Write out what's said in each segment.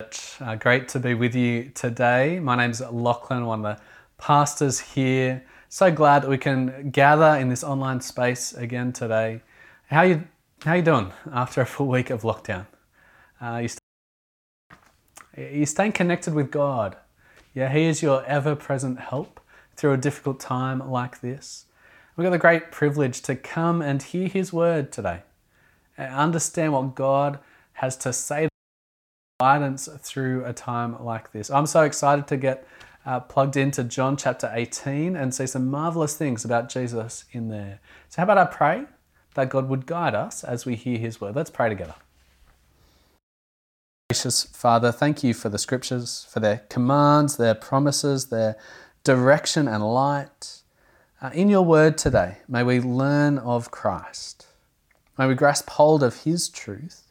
Uh, great to be with you today. My name's Lachlan, one of the pastors here. So glad that we can gather in this online space again today. How you how you doing after a full week of lockdown? Uh, you, st- you staying connected with God? Yeah, He is your ever-present help through a difficult time like this. We've got the great privilege to come and hear His word today, and understand what God has to say guidance through a time like this. I'm so excited to get uh, plugged into John chapter 18 and see some marvelous things about Jesus in there. So, how about I pray that God would guide us as we hear His word? Let's pray together. Gracious Father, thank you for the scriptures, for their commands, their promises, their direction and light. Uh, in your word today, may we learn of Christ. May we grasp hold of His truth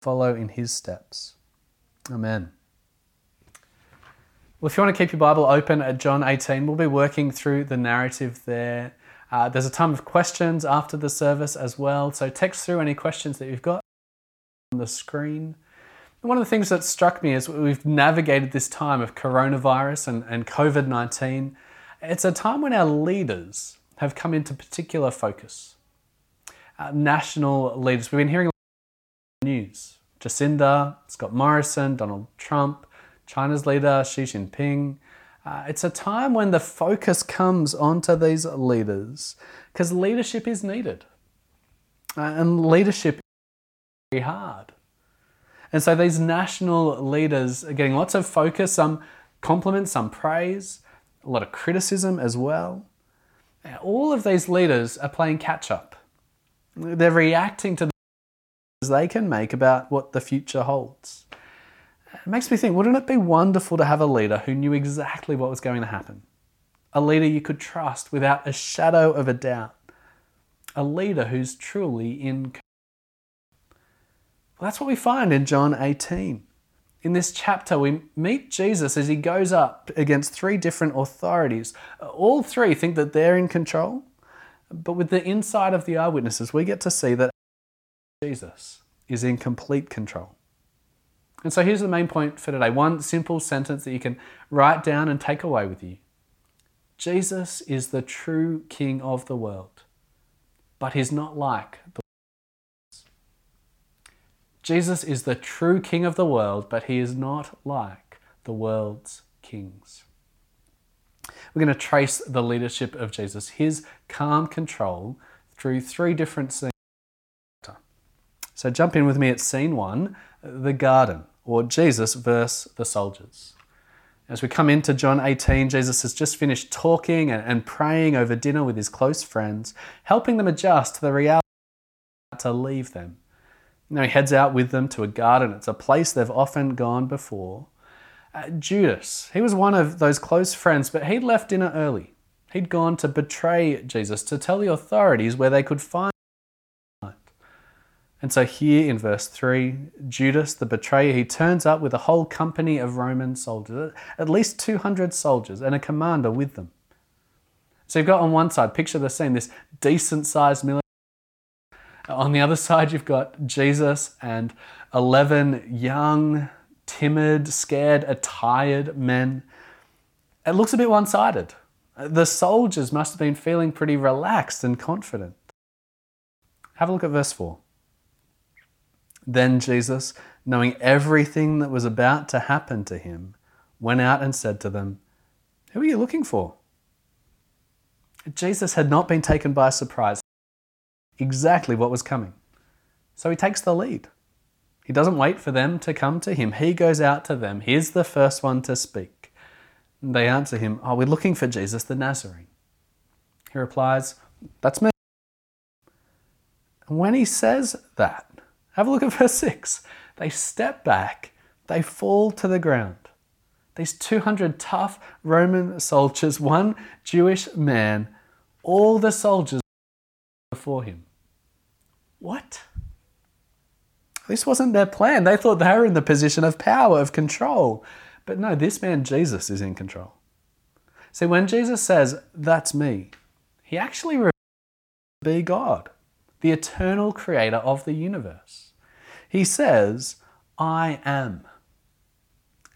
follow in his steps. Amen. Well, if you want to keep your Bible open at John 18, we'll be working through the narrative there. Uh, there's a ton of questions after the service as well, so text through any questions that you've got on the screen. One of the things that struck me is we've navigated this time of coronavirus and, and COVID 19. It's a time when our leaders have come into particular focus. Uh, national leaders. We've been hearing news. Jacinda, Scott Morrison, Donald Trump, China's leader Xi Jinping. Uh, it's a time when the focus comes onto these leaders because leadership is needed. Uh, and leadership is very hard. And so these national leaders are getting lots of focus, some compliments, some praise, a lot of criticism as well. All of these leaders are playing catch up. They're reacting to they can make about what the future holds. It makes me think wouldn't it be wonderful to have a leader who knew exactly what was going to happen? A leader you could trust without a shadow of a doubt. A leader who's truly in well, that's what we find in John 18. In this chapter, we meet Jesus as he goes up against three different authorities. All three think that they're in control, but with the insight of the eyewitnesses, we get to see that Jesus is in complete control. And so here's the main point for today one simple sentence that you can write down and take away with you Jesus is the true King of the world, but he's not like the Jesus is the true King of the world, but he is not like the world's kings. We're going to trace the leadership of Jesus, his calm control, through three different scenes. So jump in with me at scene one the garden, or Jesus versus the soldiers. As we come into John 18, Jesus has just finished talking and, praying over dinner with his close friends, helping them adjust to the reality to leave them. Know, he heads out with them to a garden. It's a place they've often gone before. Uh, Judas, he was one of those close friends, but he'd left dinner early. He'd gone to betray Jesus, to tell the authorities where they could find and so here in verse 3, Judas, the betrayer, he turns up with a whole company of Roman soldiers, at least 200 soldiers, and a commander with them. So you've got on one side, picture the scene, this decent sized military. On the other side, you've got Jesus and 11 young, timid, scared, attired men. It looks a bit one sided. The soldiers must have been feeling pretty relaxed and confident. Have a look at verse 4. Then Jesus, knowing everything that was about to happen to him, went out and said to them, Who are you looking for? Jesus had not been taken by surprise, exactly what was coming. So he takes the lead. He doesn't wait for them to come to him. He goes out to them. He's the first one to speak. They answer him, Oh, we're looking for Jesus the Nazarene. He replies, That's me. And when he says that, have a look at verse 6. They step back, they fall to the ground. These 200 tough Roman soldiers, one Jewish man, all the soldiers before him. What? This wasn't their plan. They thought they were in the position of power, of control. But no, this man, Jesus, is in control. See, when Jesus says, That's me, he actually reveals to be God the eternal creator of the universe. He says, I am.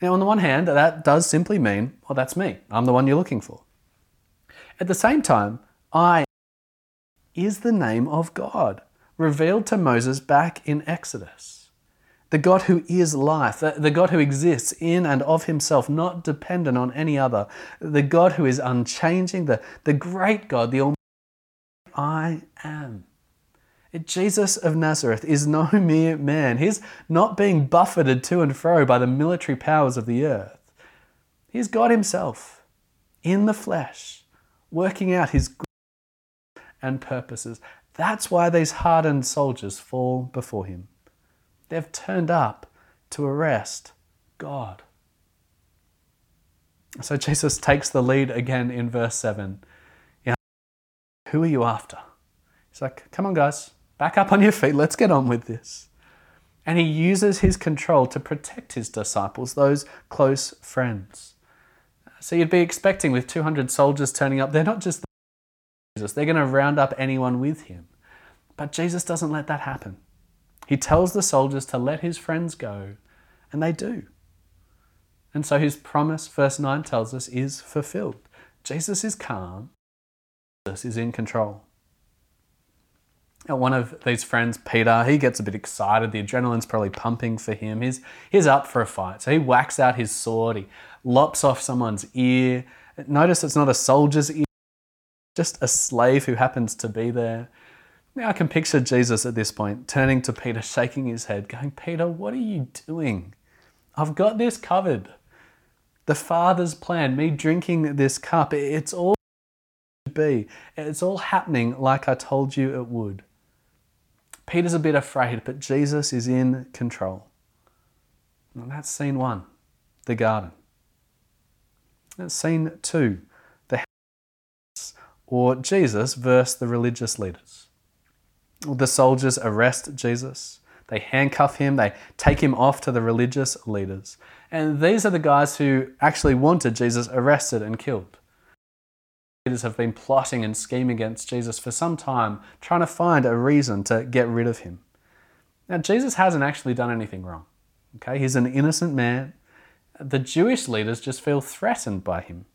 Now, on the one hand, that does simply mean, well, that's me. I'm the one you're looking for. At the same time, I is the name of God, revealed to Moses back in Exodus. The God who is life, the God who exists in and of himself, not dependent on any other, the God who is unchanging, the, the great God, the Almighty I am. Jesus of Nazareth is no mere man. He's not being buffeted to and fro by the military powers of the earth. He's God Himself in the flesh, working out His and purposes. That's why these hardened soldiers fall before Him. They've turned up to arrest God. So Jesus takes the lead again in verse 7. Who are you after? He's like, Come on, guys, back up on your feet. Let's get on with this. And he uses his control to protect his disciples, those close friends. So you'd be expecting with 200 soldiers turning up, they're not just Jesus, they're going to round up anyone with him. But Jesus doesn't let that happen. He tells the soldiers to let his friends go, and they do. And so his promise, verse 9 tells us, is fulfilled. Jesus is calm, Jesus is in control. One of these friends, Peter, he gets a bit excited. The adrenaline's probably pumping for him. He's, he's up for a fight. So he whacks out his sword. He lops off someone's ear. Notice it's not a soldier's ear, just a slave who happens to be there. Now I can picture Jesus at this point turning to Peter, shaking his head, going, Peter, what are you doing? I've got this covered. The Father's plan, me drinking this cup, it's all be. It's all happening like I told you it would. Peter's a bit afraid, but Jesus is in control. And that's scene one, the garden. That's scene two, the house, or Jesus versus the religious leaders. The soldiers arrest Jesus. They handcuff him, they take him off to the religious leaders. And these are the guys who actually wanted Jesus arrested and killed leaders have been plotting and scheming against Jesus for some time, trying to find a reason to get rid of him. Now, Jesus hasn't actually done anything wrong. Okay, he's an innocent man. The Jewish leaders just feel threatened by him.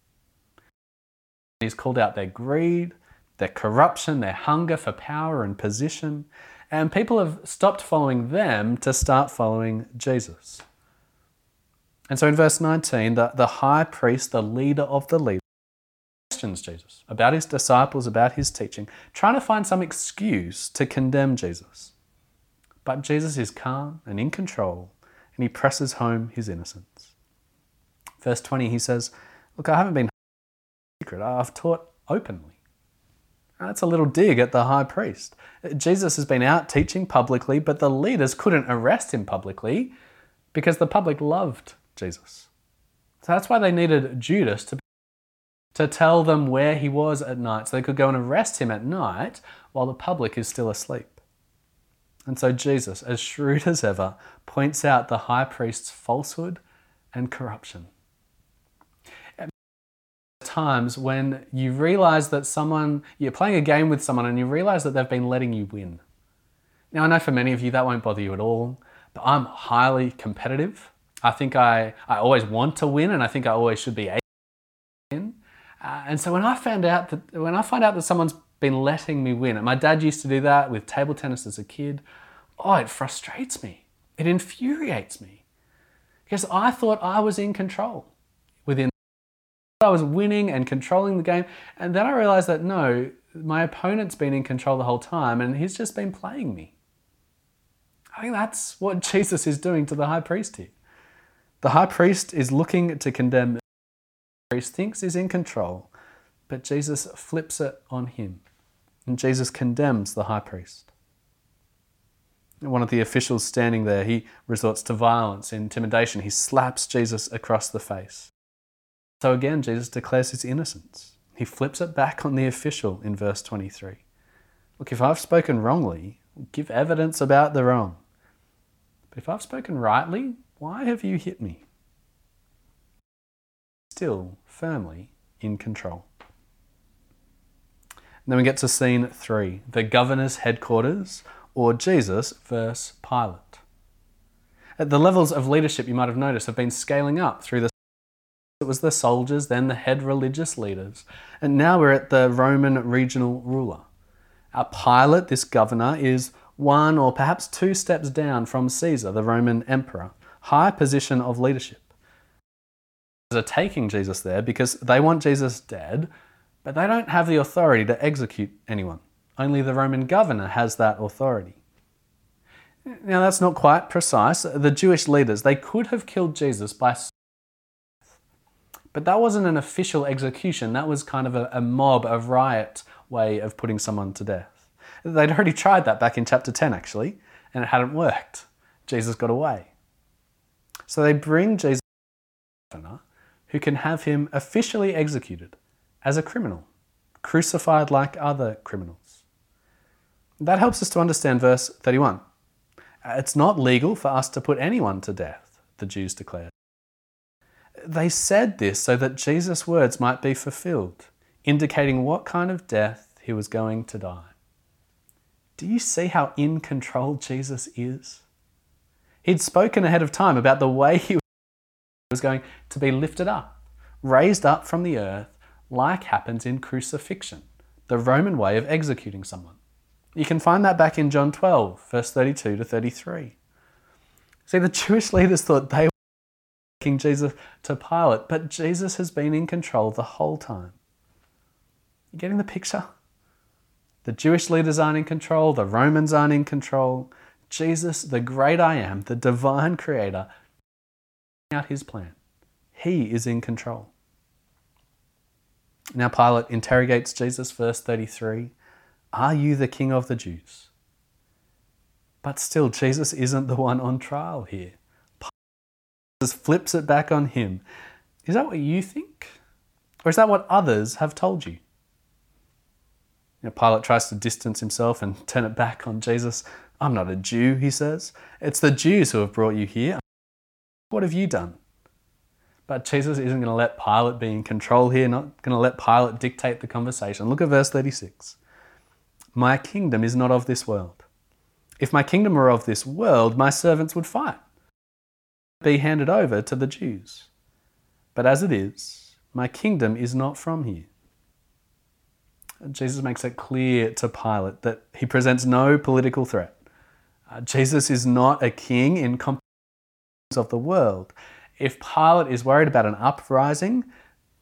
He's called out their greed, their corruption, their hunger for power and position, and people have stopped following them to start following Jesus. And so in verse 19, the, the high priest, the leader of the leaders, questions Jesus about his disciples, about his teaching, trying to find some excuse to condemn Jesus. But Jesus is calm and in control, and he presses home his innocence. Verse 20, he says, Look, I haven't been secret, I've taught openly. That's a little dig at the high priest. Jesus has been out teaching publicly, but the leaders couldn't arrest him publicly because the public loved Jesus. So that's why they needed Judas to to tell them where he was at night so they could go and arrest him at night while the public is still asleep. And so Jesus, as shrewd as ever, points out the high priest's falsehood and corruption. Times when you realize that someone, you're playing a game with someone and you realize that they've been letting you win. Now, I know for many of you that won't bother you at all, but I'm highly competitive. I think I, I always want to win and I think I always should be. Uh, and so when I found out that when I find out that someone's been letting me win, and my dad used to do that with table tennis as a kid, oh, it frustrates me. It infuriates me because I thought I was in control within. I was winning and controlling the game, and then I realized that no, my opponent's been in control the whole time, and he's just been playing me. I think that's what Jesus is doing to the high priest here. The high priest is looking to condemn thinks is in control, but Jesus flips it on him. And Jesus condemns the high priest. One of the officials standing there, he resorts to violence, intimidation. He slaps Jesus across the face. So again, Jesus declares his innocence. He flips it back on the official in verse 23. Look, if I've spoken wrongly, give evidence about the wrong. But if I've spoken rightly, why have you hit me? still firmly in control. And then we get to scene three the governor's headquarters, or Jesus versus Pilate. At the levels of leadership you might have noticed have been scaling up through the it was the soldiers, then the head religious leaders, and now we're at the Roman regional ruler. Our Pilate, this governor, is one or perhaps two steps down from Caesar, the Roman emperor, high position of leadership. Are taking Jesus there because they want Jesus dead, but they don't have the authority to execute anyone. Only the Roman governor has that authority. Now, that's not quite precise. The Jewish leaders, they could have killed Jesus by but that wasn't an official execution. That was kind of a, a mob, a riot way of putting someone to death. They'd already tried that back in chapter 10, actually, and it hadn't worked. Jesus got away. So they bring Jesus who can have him officially executed as a criminal, crucified like other criminals. That helps us to understand verse 31. It's not legal for us to put anyone to death, the Jews declared. They said this so that Jesus' words might be fulfilled, indicating what kind of death he was going to die. Do you see how in control Jesus is? He'd spoken ahead of time about the way he was going to be lifted up, raised up from the earth, like happens in crucifixion, the Roman way of executing someone. You can find that back in John 12, verse 32 to 33. See, the Jewish leaders thought they were taking Jesus to Pilate, but Jesus has been in control the whole time. You getting the picture? The Jewish leaders aren't in control, the Romans aren't in control. Jesus, the great I am, the divine creator, out his plan. He is in control. Now Pilate interrogates Jesus, verse 33 Are you the king of the Jews? But still, Jesus isn't the one on trial here. Pilate flips it back on him. Is that what you think? Or is that what others have told you? Pilate tries to distance himself and turn it back on Jesus. I'm not a Jew, he says. It's the Jews who have brought you here. What have you done? But Jesus isn't going to let Pilate be in control here, not going to let Pilate dictate the conversation. Look at verse 36. My kingdom is not of this world. If my kingdom were of this world, my servants would fight, be handed over to the Jews. But as it is, my kingdom is not from here. Jesus makes it clear to Pilate that he presents no political threat. Uh, Jesus is not a king in of the world if Pilate is worried about an uprising,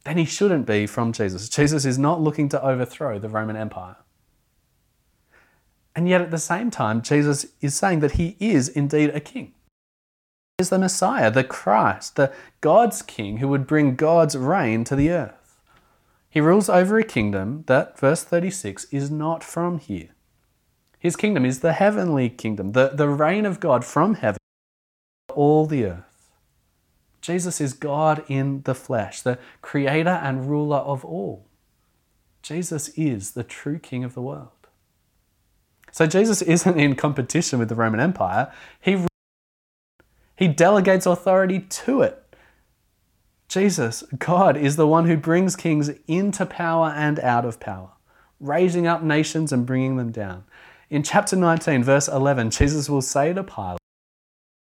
then he shouldn't be from Jesus. Jesus is not looking to overthrow the Roman Empire. And yet at the same time, Jesus is saying that he is indeed a king. He is the Messiah, the Christ, the God's king who would bring God's reign to the earth. He rules over a kingdom that, verse 36, is not from here. His kingdom is the heavenly kingdom, the, the reign of God from heaven, all the earth. Jesus is God in the flesh, the creator and ruler of all. Jesus is the true king of the world. So Jesus isn't in competition with the Roman Empire. He, he delegates authority to it. Jesus, God, is the one who brings kings into power and out of power, raising up nations and bringing them down. In chapter 19, verse 11, Jesus will say to Pilate,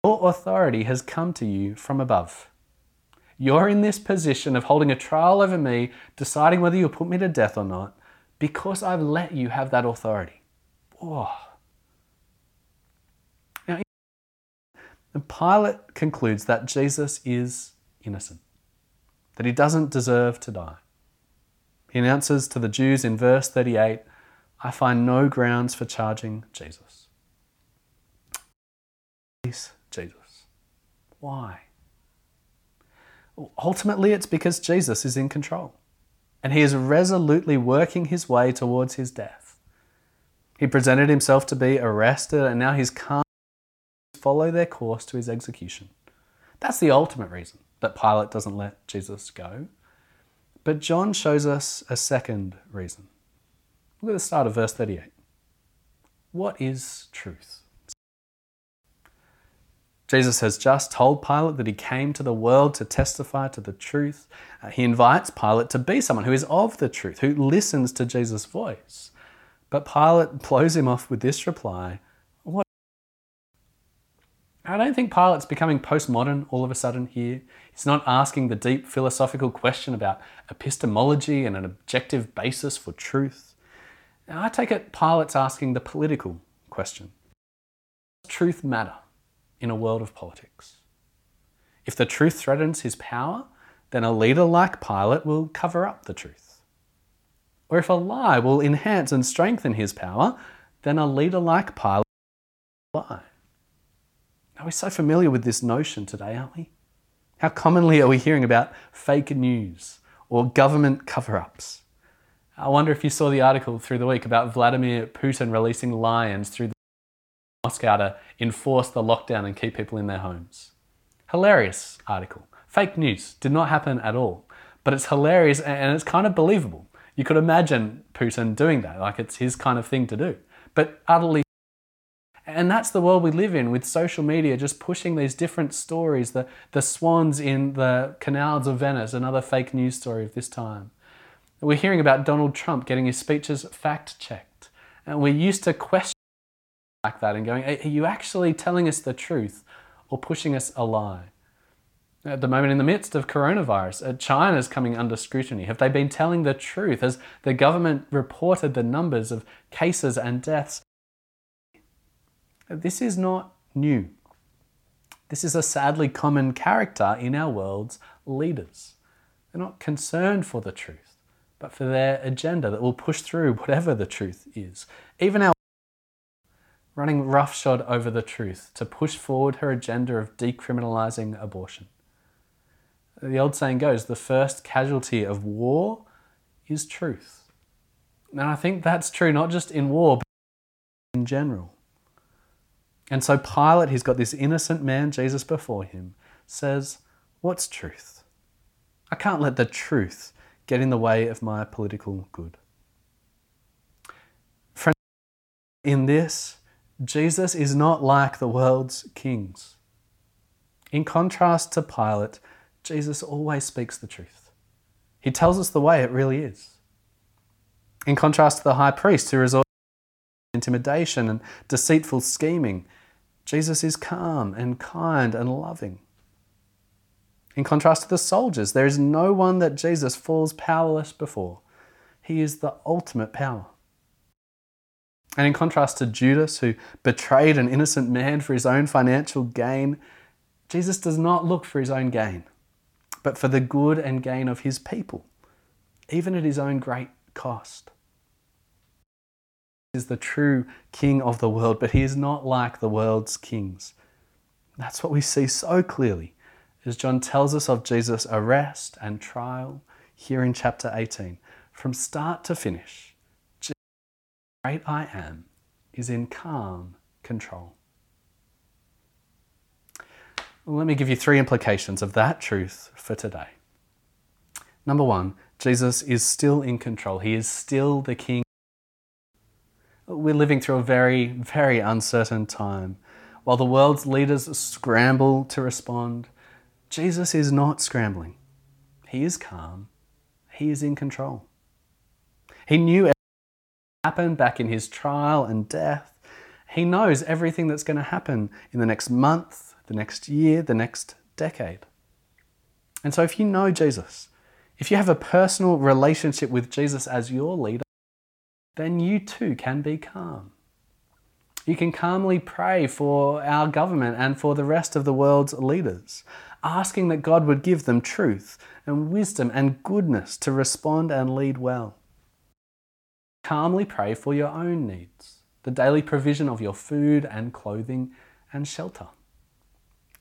Your authority has come to you from above. You're in this position of holding a trial over me, deciding whether you'll put me to death or not, because I've let you have that authority. Oh. Now, Pilate concludes that Jesus is innocent, that he doesn't deserve to die. He announces to the Jews in verse 38 I find no grounds for charging Jesus. Jesus. Why? Ultimately, it's because Jesus is in control and he is resolutely working his way towards his death. He presented himself to be arrested and now he's come to follow their course to his execution. That's the ultimate reason that Pilate doesn't let Jesus go. But John shows us a second reason. Look at the start of verse 38. What is truth? Jesus has just told Pilate that he came to the world to testify to the truth. Uh, he invites Pilate to be someone who is of the truth, who listens to Jesus' voice. But Pilate blows him off with this reply What? I don't think Pilate's becoming postmodern all of a sudden here. He's not asking the deep philosophical question about epistemology and an objective basis for truth. Now, I take it Pilate's asking the political question Does truth matter in a world of politics? If the truth threatens his power, then a leader like Pilate will cover up the truth. Or if a lie will enhance and strengthen his power, then a leader like Pilate will lie. Now we're so familiar with this notion today, aren't we? How commonly are we hearing about fake news or government cover ups? I wonder if you saw the article through the week about Vladimir Putin releasing lions through Moscow to enforce the lockdown and keep people in their homes. Hilarious article. Fake news. Did not happen at all. But it's hilarious and it's kind of believable. You could imagine Putin doing that, like it's his kind of thing to do. But utterly and that's the world we live in with social media just pushing these different stories. The, the swans in the canals of Venice, another fake news story of this time. We're hearing about Donald Trump getting his speeches fact checked. And we're used to questions like that and going, are you actually telling us the truth or pushing us a lie? At the moment, in the midst of coronavirus, uh, China's coming under scrutiny. Have they been telling the truth? Has the government reported the numbers of cases and deaths this is not new. This is a sadly common character in our world's leaders. They're not concerned for the truth, but for their agenda that will push through whatever the truth is. Even our running roughshod over the truth to push forward her agenda of decriminalizing abortion. The old saying goes the first casualty of war is truth. And I think that's true not just in war, but in general. And so Pilate, he's got this innocent man, Jesus, before him, says, What's truth? I can't let the truth get in the way of my political good. Friends, in this, Jesus is not like the world's kings. In contrast to Pilate, Jesus always speaks the truth. He tells us the way it really is. In contrast to the high priest who resorts to intimidation and deceitful scheming, Jesus is calm and kind and loving. In contrast to the soldiers, there is no one that Jesus falls powerless before. He is the ultimate power. And in contrast to Judas, who betrayed an innocent man for his own financial gain, Jesus does not look for his own gain, but for the good and gain of his people, even at his own great cost He is the true king of the world, but he is not like the world's kings. That's what we see so clearly as John tells us of Jesus' arrest and trial here in chapter 18. From start to finish, great I am, is in calm control. Let me give you three implications of that truth for today. Number one, Jesus is still in control. He is still the King we're living through a very, very uncertain time. While the world's leaders scramble to respond, Jesus is not scrambling. He is calm. He is in control. He knew happened back in his trial and death. He knows everything that's going to happen in the next month, the next year, the next decade. And so, if you know Jesus, if you have a personal relationship with Jesus as your leader, then you too can be calm. You can calmly pray for our government and for the rest of the world's leaders, asking that God would give them truth and wisdom and goodness to respond and lead well. Calmly pray for your own needs, the daily provision of your food and clothing and shelter.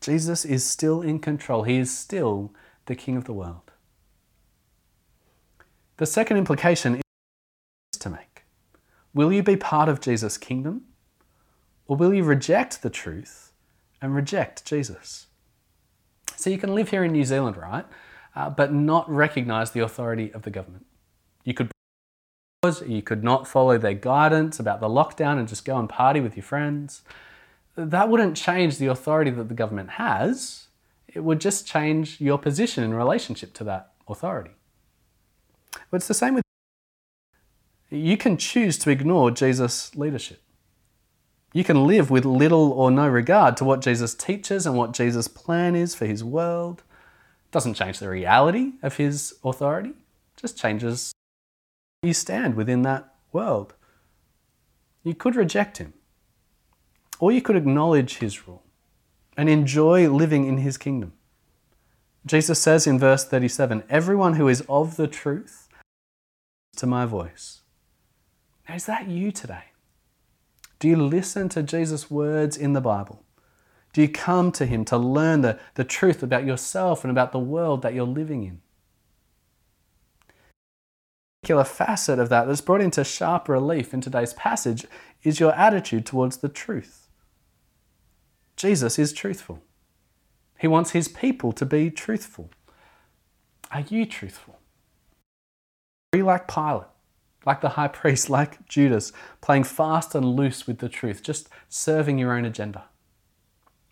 Jesus is still in control, He is still the King of the world. The second implication is to make. Will you be part of Jesus' kingdom? Or will you reject the truth and reject Jesus? So you can live here in New Zealand, right? Uh, but not recognize the authority of the government. You could you could not follow their guidance about the lockdown and just go and party with your friends. That wouldn't change the authority that the government has. It would just change your position in relationship to that authority. But it's the same with you can choose to ignore Jesus' leadership. You can live with little or no regard to what Jesus teaches and what Jesus' plan is for his world. It doesn't change the reality of his authority, it just changes you stand within that world. You could reject him, or you could acknowledge his rule and enjoy living in his kingdom. Jesus says in verse 37 Everyone who is of the truth to my voice. Now, is that you today? Do you listen to Jesus' words in the Bible? Do you come to him to learn the, the truth about yourself and about the world that you're living in? Particular facet of that that's brought into sharp relief in today's passage is your attitude towards the truth. Jesus is truthful. He wants his people to be truthful. Are you truthful? Are you like Pilate? like the high priest, like Judas, playing fast and loose with the truth, just serving your own agenda,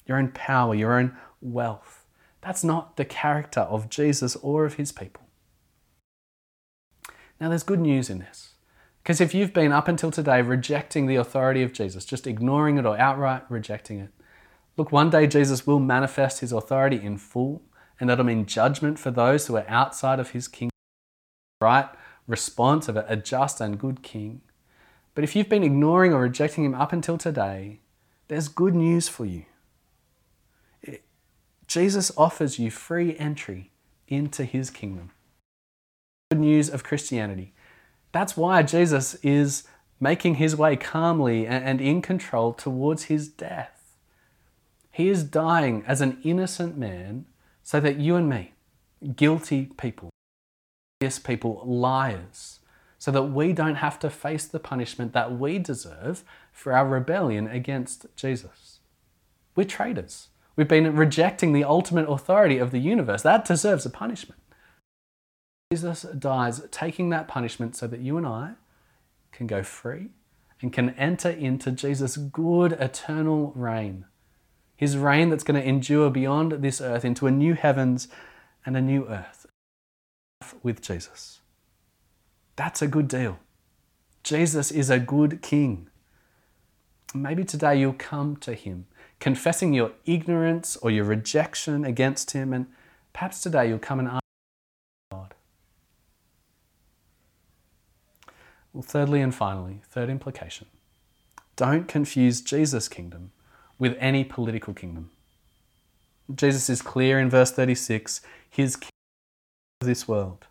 your own power, your own wealth. That's not the character of Jesus or of his people. Now, there's good news in this. Because if you've been up until today rejecting the authority of Jesus, just ignoring it or outright rejecting it, look, one day Jesus will manifest his authority in full, and that'll mean judgment for those who are outside of his kingdom, right? response of a just and good king. But if you've been ignoring or rejecting him up until today, there's good news for you. Jesus offers you free entry into his kingdom. Good news of Christianity. That's why Jesus is making his way calmly and in control towards his death. He is dying as an innocent man so that you and me, guilty people, people liars, so that we don't have to face the punishment that we deserve for our rebellion against Jesus. We're traitors. We've been rejecting the ultimate authority of the universe. That deserves a punishment. Jesus dies taking that punishment so that you and I can go free and can enter into Jesus' good eternal reign. His reign that's going to endure beyond this earth into a new heavens and a new earth with Jesus. That's a good deal. Jesus is a good king. Maybe today you'll come to him, confessing your ignorance or your rejection against him, and perhaps today you'll come and ask God. Well, thirdly and finally, third implication don't confuse Jesus' kingdom with any political kingdom. Jesus is clear in verse 36 his kingdom of this world.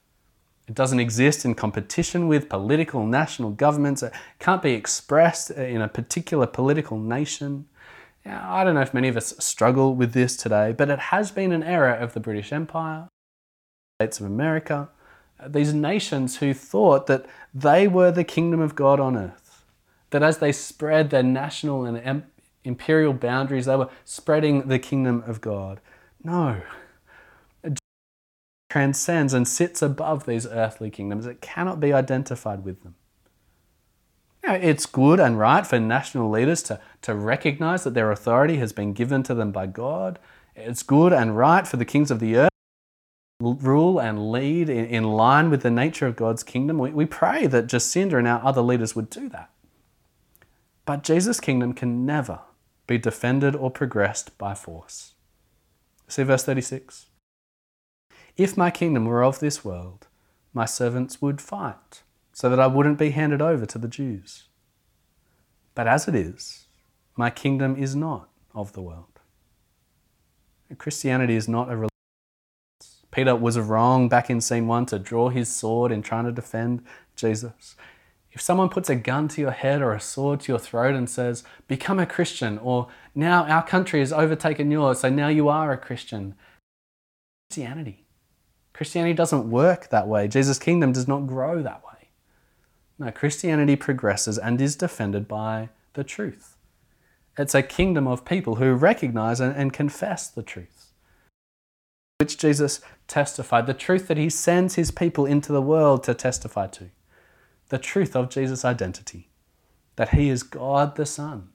It doesn't exist in competition with political national governments. It can't be expressed in a particular political nation. I don't know if many of us struggle with this today, but it has been an era of the British Empire, States of America, these nations who thought that they were the kingdom of God on earth. That as they spread their national and imperial boundaries, they were spreading the kingdom of God. No, transcends and sits above these earthly kingdoms. It cannot be identified with them. Know, it's good and right for national leaders to, to recognize that their authority has been given to them by God. It's good and right for the kings of the earth rule and lead in, in line with the nature of God's kingdom. We, we pray that Jacinda and our other leaders would do that. But Jesus' kingdom can never be defended or progressed by force. See verse 36. If my kingdom were of this world, my servants would fight, so that I wouldn't be handed over to the Jews. But as it is, my kingdom is not of the world. Christianity is not a religion. Peter was wrong back in scene one to draw his sword in trying to defend Jesus. If someone puts a gun to your head or a sword to your throat and says, Become a Christian, or now our country has overtaken yours, so now you are a Christian, Christianity. Christianity doesn't work that way. Jesus' kingdom does not grow that way. No, Christianity progresses and is defended by the truth. It's a kingdom of people who recognize and, and confess the truth, which Jesus testified, the truth that he sends his people into the world to testify to, the truth of Jesus' identity, that he is God the Son,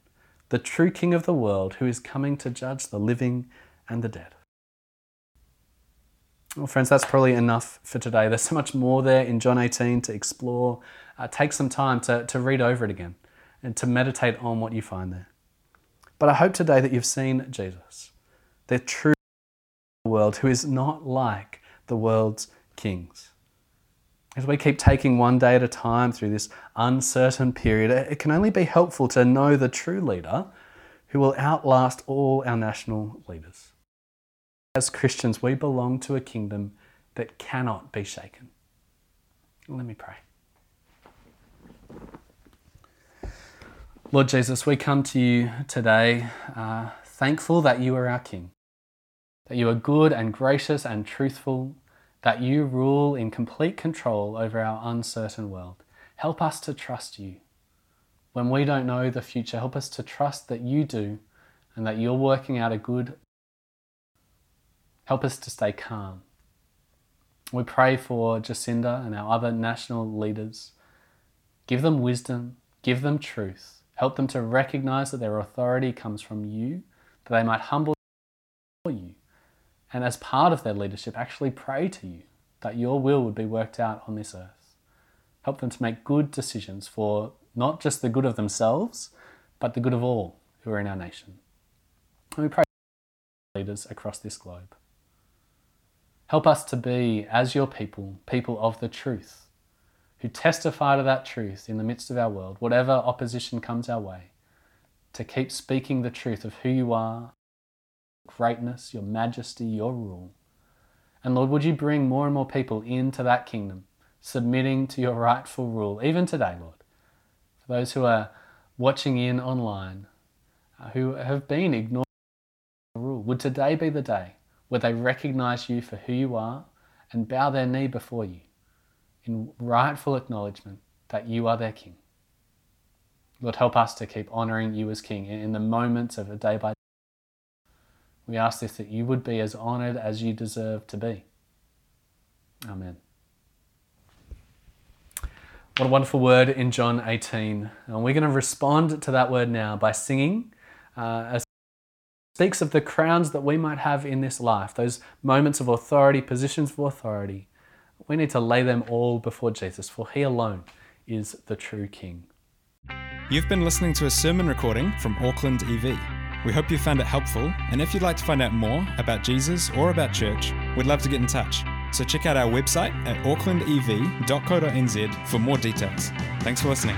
the true King of the world who is coming to judge the living and the dead. Well, friends, that's probably enough for today. There's so much more there in John 18 to explore. Uh, take some time to, to read over it again and to meditate on what you find there. But I hope today that you've seen Jesus, the true world, who is not like the world's kings. As we keep taking one day at a time through this uncertain period, it can only be helpful to know the true leader who will outlast all our national leaders. As Christians, we belong to a kingdom that cannot be shaken. Let me pray. Lord Jesus, we come to you today uh, thankful that you are our King, that you are good and gracious and truthful, that you rule in complete control over our uncertain world. Help us to trust you. When we don't know the future, help us to trust that you do and that you're working out a good. Help us to stay calm. We pray for Jacinda and our other national leaders. Give them wisdom, give them truth. Help them to recognize that their authority comes from you, that they might humble and as part of their leadership, actually pray to you that your will would be worked out on this earth. Help them to make good decisions for not just the good of themselves, but the good of all who are in our nation. And we pray for leaders across this globe. Help us to be, as your people, people of the truth, who testify to that truth in the midst of our world, whatever opposition comes our way, to keep speaking the truth of who you are greatness, your majesty, your rule. And Lord, would you bring more and more people into that kingdom, submitting to your rightful rule, even today, Lord. For those who are watching in online, uh, who have been ignoring your rule, would today be the day where they recognize you for who you are and bow their knee before you in rightful acknowledgement that you are their King. Lord, help us to keep honoring you as King in the moments of a day by day. We ask this that you would be as honored as you deserve to be. Amen. What a wonderful word in John 18. And we're going to respond to that word now by singing uh, as speaks of the crowns that we might have in this life, those moments of authority, positions of authority. We need to lay them all before Jesus, for he alone is the true King. You've been listening to a sermon recording from Auckland EV. We hope you found it helpful, and if you'd like to find out more about Jesus or about church, we'd love to get in touch. So check out our website at aucklandev.co.nz for more details. Thanks for listening.